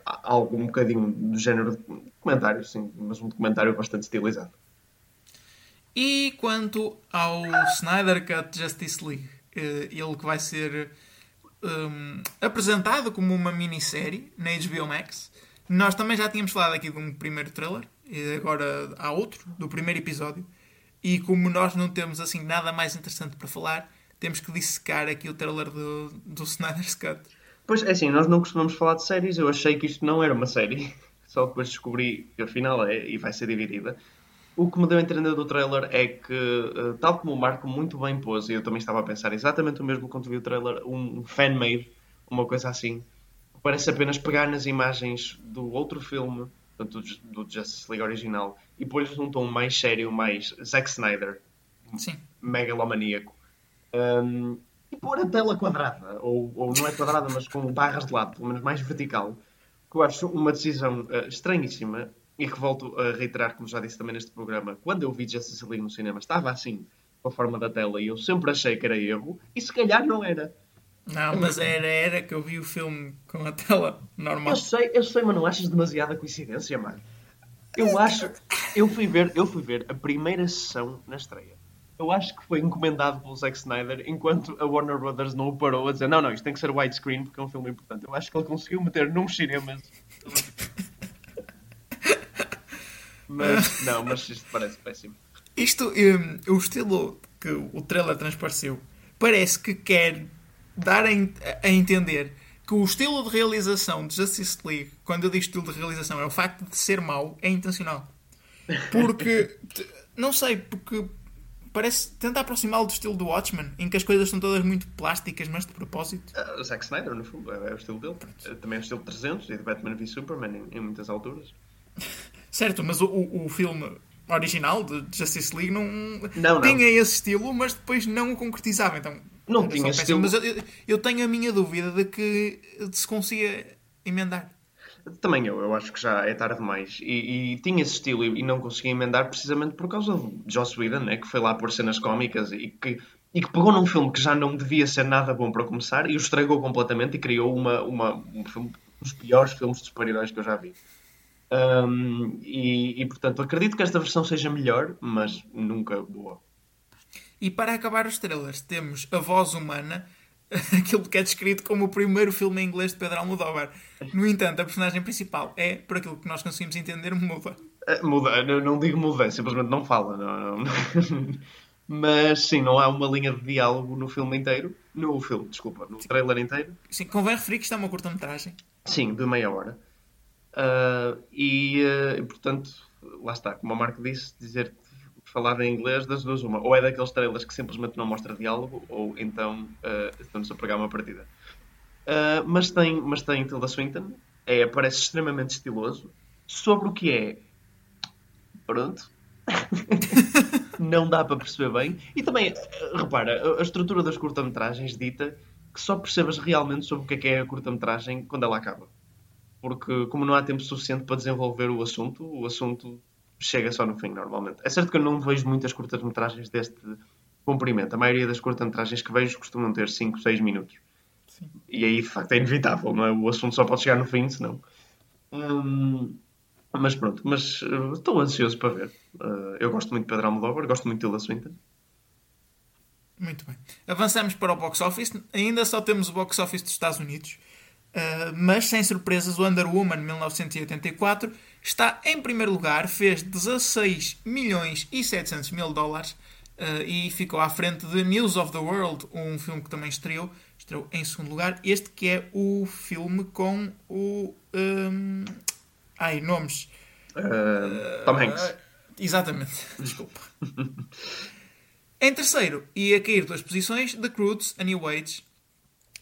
algo um bocadinho do género de documentário sim mas um documentário bastante estilizado. E quanto ao Snyder Cut Justice League uh, ele que vai ser um, apresentado como uma minissérie na HBO Max. Nós também já tínhamos falado aqui de um primeiro trailer, e agora há outro, do primeiro episódio. E como nós não temos assim nada mais interessante para falar, temos que dissecar aqui o trailer do, do Snyder's Cut. Pois é assim, nós não costumamos falar de séries, eu achei que isto não era uma série, só depois descobri que afinal é e vai ser dividida. O que me deu a entender do trailer é que, eh, tal como o Marco muito bem pôs, e eu também estava a pensar exatamente o mesmo quando vi o trailer, um fan-made, uma coisa assim, parece apenas pegar nas imagens do outro filme, do, do Justice League original, e pôr-lhes num tom mais sério, mais Zack Snyder, Sim. megalomaníaco. Um, e pôr a tela quadrada, ou, ou não é quadrada, mas com barras de lado, pelo menos mais vertical, que eu acho uma decisão uh, estranhíssima e que volto a reiterar, como já disse também neste programa, quando eu vi Justice League no cinema, estava assim, com a forma da tela, e eu sempre achei que era erro, e se calhar não era. Não, mas era, era que eu vi o filme com a tela normal. Eu sei, eu sei, mas não achas demasiada coincidência, mano? Eu acho. Eu fui ver, eu fui ver a primeira sessão na estreia. Eu acho que foi encomendado pelo Zack Snyder enquanto a Warner Brothers não o parou a dizer não, não, isto tem que ser widescreen porque é um filme importante. Eu acho que ele conseguiu meter num cinemas. Mas, não, mas isto parece péssimo. Isto, um, o estilo que o trailer transpareceu, parece que quer dar a, a entender que o estilo de realização de Justice League, quando eu digo estilo de realização, é o facto de ser mau, é intencional. Porque, não sei, porque parece tentar aproximá-lo do estilo do Watchmen, em que as coisas são todas muito plásticas, mas de propósito. Uh, Zack Snyder, no fundo, é, é o estilo dele. Pronto. Também é o estilo 300 e de Batman v Superman em, em muitas alturas. Certo, mas o, o, o filme original de Justice League não, não, tinha não. esse estilo, mas depois não o concretizava. Então, não tinha esse estilo. Mas eu, eu, tenho a minha dúvida de que se consiga emendar. Também eu, eu acho que já é tarde demais. E, e tinha esse estilo e, e, não conseguia emendar precisamente por causa de Joss Whedon, né, que foi lá por cenas cómicas e que, e que pegou num filme que já não devia ser nada bom para começar e o estragou completamente e criou uma, uma, um, filme, um dos piores filmes de super-heróis que eu já vi. Um, e, e, portanto acredito que esta versão seja melhor, mas nunca boa. E para acabar os trailers, temos A Voz Humana, aquilo que é descrito como o primeiro filme em inglês de Pedro Almodóvar. No entanto, a personagem principal é, por aquilo que nós conseguimos entender, muda. Uh, muda, não, não digo muda, simplesmente não fala. Não, não. Mas sim, não há uma linha de diálogo no filme inteiro. No filme, desculpa, no sim. trailer inteiro. Sim, convém referir que isto é uma curta-metragem. Sim, de meia hora. Uh, e, uh, portanto, lá está, como a Marco disse, dizer falado em inglês, das duas uma. Ou é daqueles trailers que simplesmente não mostra diálogo, ou então uh, estamos a pregar uma partida. Uh, mas, tem, mas tem Tilda Swinton, é, parece extremamente estiloso. Sobre o que é, pronto, não dá para perceber bem. E também, repara, a estrutura das curta-metragens dita que só percebas realmente sobre o que é que é a curta-metragem quando ela acaba porque como não há tempo suficiente para desenvolver o assunto, o assunto chega só no fim, normalmente. É certo que eu não vejo muitas curtas-metragens deste comprimento. A maioria das curtas-metragens que vejo costumam ter 5, 6 minutos. Sim. E aí, de facto, é inevitável, não é? O assunto só pode chegar no fim, senão... Hum, mas pronto, mas uh, estou ansioso para ver. Uh, eu gosto muito de Pedro Almodóvar, gosto muito de Tilda Swinton. Muito bem. Avançamos para o box office. Ainda só temos o box office dos Estados Unidos. Uh, mas sem surpresas, o Wonder Woman 1984 está em primeiro lugar, fez 16 milhões e 700 mil dólares uh, e ficou à frente de News of the World, um filme que também estreou, estreou em segundo lugar. Este que é o filme com o. Um, ai, nomes. Uh, Tom Hanks. exatamente, desculpa. em terceiro, e a cair duas posições, The Croods, A New Age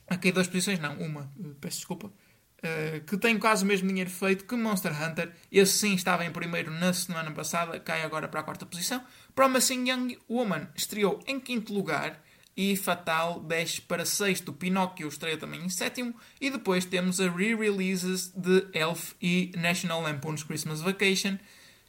a cair duas posições, não, uma, peço desculpa. Uh, que tem quase o mesmo dinheiro feito que Monster Hunter. Esse sim estava em primeiro na semana passada, cai agora para a quarta posição. Promising Young Woman estreou em quinto lugar e Fatal desce para sexto. Pinóquio estreia também em sétimo. E depois temos a re-releases de Elf e National Lampoon's Christmas Vacation.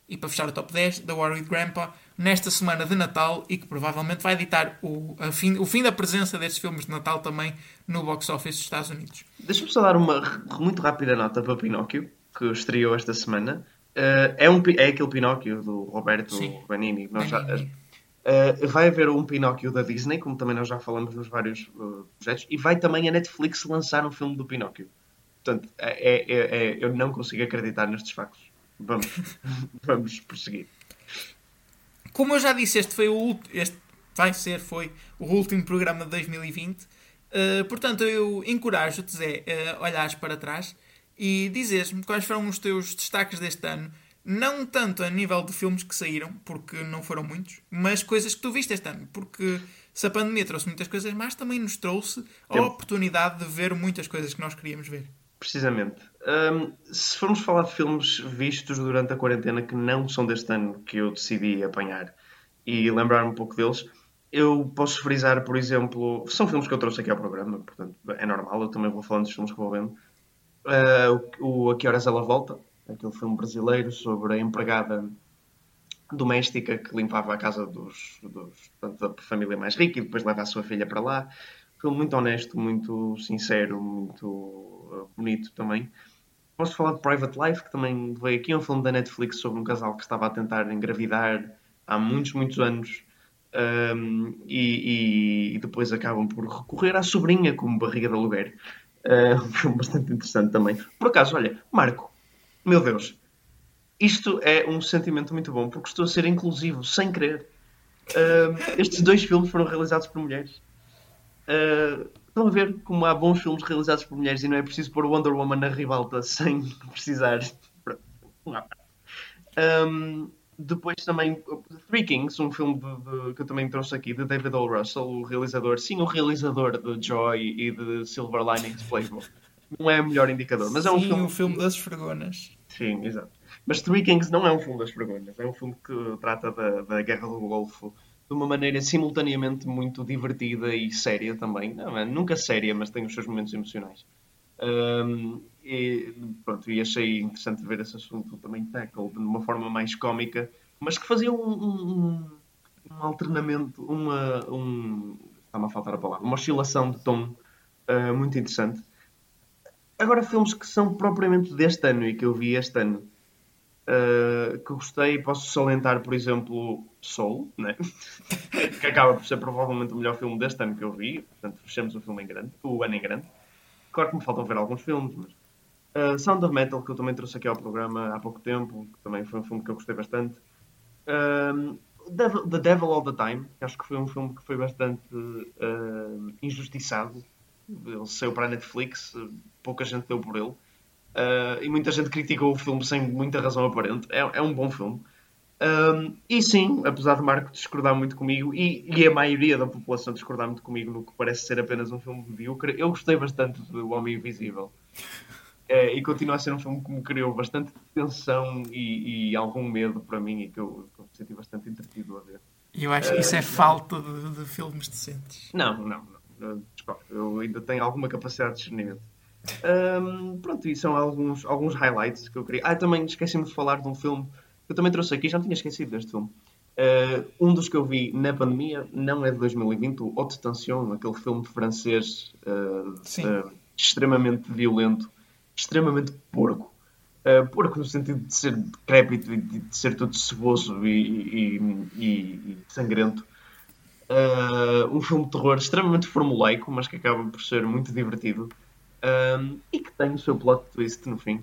E para fechar o top 10, The War with Grandpa nesta semana de Natal e que provavelmente vai editar o, fim, o fim da presença destes filmes de Natal também no box office dos Estados Unidos. Deixa-me só dar uma muito rápida nota para Pinóquio, que estreou esta semana. Uh, é, um, é aquele Pinóquio do Roberto Sim. Benini. Nós Benini. Já, uh, vai haver um Pinóquio da Disney, como também nós já falamos nos vários uh, projetos, e vai também a Netflix lançar um filme do Pinóquio. Portanto, é, é, é, eu não consigo acreditar nestes factos. Vamos, vamos prosseguir. Como eu já disse, este foi o este vai ser, foi o último programa de 2020. Uh, eh, portanto, eu encorajo-te, Zé, a olhares para trás e dizeres-me quais foram os teus destaques deste ano. Não tanto a nível de filmes que saíram, porque não foram muitos, mas coisas que tu viste este ano. Porque se a pandemia trouxe muitas coisas mas também nos trouxe a oportunidade de ver muitas coisas que nós queríamos ver. Precisamente. Um, se formos falar de filmes vistos durante a quarentena que não são deste ano que eu decidi apanhar e lembrar um pouco deles, eu posso frisar, por exemplo, são filmes que eu trouxe aqui ao programa, portanto é normal, eu também vou falando dos filmes que vou vendo. Uh, o A Que Horas Ela Volta, aquele filme brasileiro sobre a empregada doméstica que limpava a casa dos, dos portanto, da família mais rica e depois leva a sua filha para lá. Filme muito honesto, muito sincero, muito uh, bonito também. Posso falar de Private Life, que também veio aqui, é um filme da Netflix sobre um casal que estava a tentar engravidar há muitos, muitos anos um, e, e, depois acabam por recorrer à sobrinha como barriga de aluguer. Um filme bastante interessante também. Por acaso, olha, Marco, meu Deus, isto é um sentimento muito bom porque estou a ser inclusivo, sem querer. Uh, estes dois filmes foram realizados por mulheres. Uh, estão a ver como há bons filmes realizados por mulheres e não é preciso pôr Wonder Woman na ribalta sem precisar. Um, depois também Three Kings, um filme de, de, que eu também trouxe aqui, de David O. Russell, o realizador, sim, o realizador de Joy e de Silver Linings Playbook. Não é o melhor indicador, mas sim, é um filme. o filme das fregonas. Sim, exato. Mas Three Kings não é um filme das fregonas, é um filme que trata da, da Guerra do Golfo de uma maneira simultaneamente muito divertida e séria também. Não, é nunca séria, mas tem os seus momentos emocionais. Um, e, pronto, e achei interessante ver esse assunto também tackled de uma forma mais cómica, mas que fazia um, um, um alternamento, uma. Um, está-me a faltar a palavra, uma oscilação de tom uh, muito interessante. Agora, filmes que são propriamente deste ano e que eu vi este ano uh, que gostei, posso salientar, por exemplo, Soul, né? que acaba por ser provavelmente o melhor filme deste ano que eu vi. Portanto, fechamos o filme em grande, o ano em grande. Claro que me faltam ver alguns filmes, mas. Uh, Sound of Metal, que eu também trouxe aqui ao programa há pouco tempo, que também foi um filme que eu gostei bastante. Uh, Devil, the Devil All the Time, que acho que foi um filme que foi bastante uh, injustiçado. Ele saiu para a Netflix, pouca gente deu por ele. Uh, e muita gente criticou o filme sem muita razão aparente. É, é um bom filme. Um, e sim, apesar de Marco discordar muito comigo, e, e, a maioria da população discordar muito comigo no que parece ser apenas um filme medíocre, eu gostei bastante do Homem Invisível. Uh, e continua a ser um filme que me criou bastante tensão e, e algum medo para mim e que eu, que eu me senti bastante entretido a ver. Eu acho que isso é uh, falta de, de, filmes decentes. Não, não, não. Eu ainda tenho alguma capacidade de discernimento. Um, pronto, e são alguns, alguns highlights que eu queria. Ah, também esqueci-me de falar de um filme que eu também trouxe aqui, já não tinha esquecido deste filme. Uh, um dos que eu vi na pandemia não é de 2020, o Haute Tension, aquele filme francês uh, uh, extremamente violento, extremamente porco. porco no sentido de ser decrépito e de ser todo ceboso e, e, e, e sangrento. um filme de terror extremamente formulaico, mas que acaba por ser muito divertido um, e que tem o seu plot twist no fim.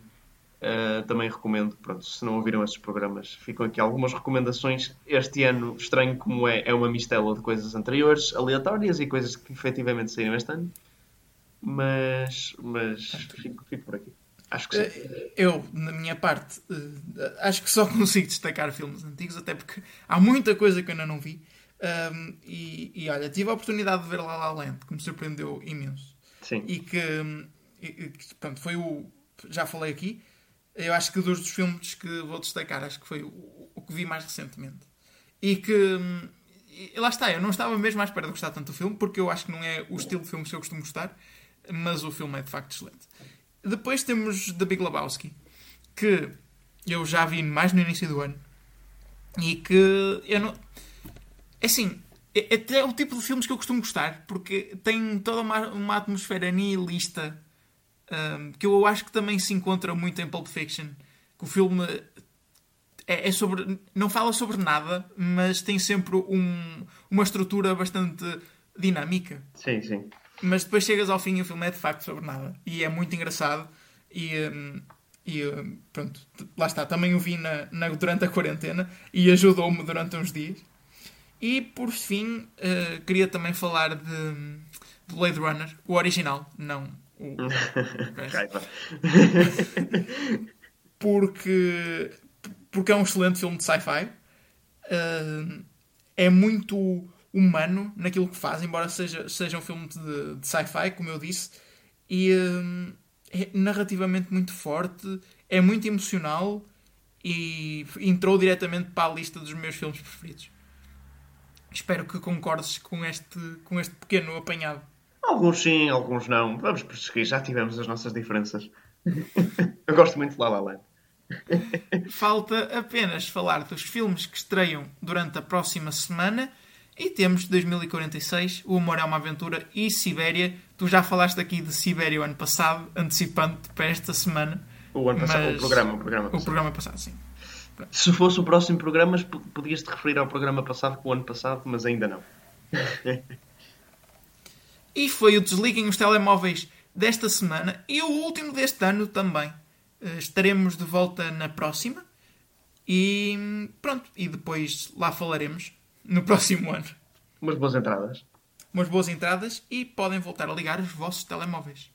Uh, também recomendo, pronto, se não ouviram estes programas, ficam aqui algumas recomendações. Este ano, estranho como é, é uma mistela de coisas anteriores, aleatórias e coisas que efetivamente saíram este ano. Mas, mas fico, fico por aqui. Acho que sim. Ah, eu, na minha parte, ah, acho que só consigo destacar filmes antigos, até porque há muita coisa que eu ainda não vi. Um, e, e, olha, tive a oportunidade de ver La La Land, que me surpreendeu imenso. Sim. E que, e, pronto, foi o. Já falei aqui. Eu acho que dos, dos filmes que vou destacar, acho que foi o, o que vi mais recentemente. E que. E lá está, eu não estava mesmo à espera de gostar tanto do filme, porque eu acho que não é o estilo de filme que eu costumo gostar, mas o filme é de facto excelente. Depois temos The Big Lebowski, que eu já vi mais no início do ano e que eu não. É assim, é, é, é, o tipo de filmes que eu costumo gostar, porque tem toda uma, uma atmosfera nihilista um, que eu acho que também se encontra muito em Pulp Fiction. Que o filme é, é sobre. não fala sobre nada, mas tem sempre um, uma estrutura bastante dinâmica. Sim, sim. Mas depois chegas ao fim e o filme é de facto sobre nada. E é muito engraçado. E. Um, e pronto, lá está, também o vi na, na durante a quarentena e ajudou-me durante uns dias. E por fim, uh, queria também falar de, de, Blade Runner, o original, não o. porque, porque é um excelente filme de sci-fi. Uh, é muito humano naquilo que faz, embora seja, seja um filme de, de sci-fi, como eu disse, e uh, é narrativamente muito forte, é muito emocional e entrou diretamente para a lista dos meus filmes preferidos. Espero que concordes com este, com este pequeno apanhado. Alguns sim, alguns não. Vamos prosseguir, já tivemos as nossas diferenças. Eu gosto muito de La La Land. Falta apenas falar dos filmes que estreiam durante a próxima semana e temos 2046, O Amor é uma Aventura e Sibéria. Tu já falaste aqui de Sibéria o ano passado, antecipando para esta semana. O ano passado, o programa, o programa O passado. programa passado, sim. Se fosse o próximo programa, p- podias-te referir ao programa passado com o ano passado, mas ainda não. E foi o Desliguem os Telemóveis desta semana e o último deste ano também. Eh, Estaremos de volta na próxima. E pronto, e depois lá falaremos no próximo ano. Umas boas entradas. Umas boas entradas e podem voltar a ligar os vossos telemóveis.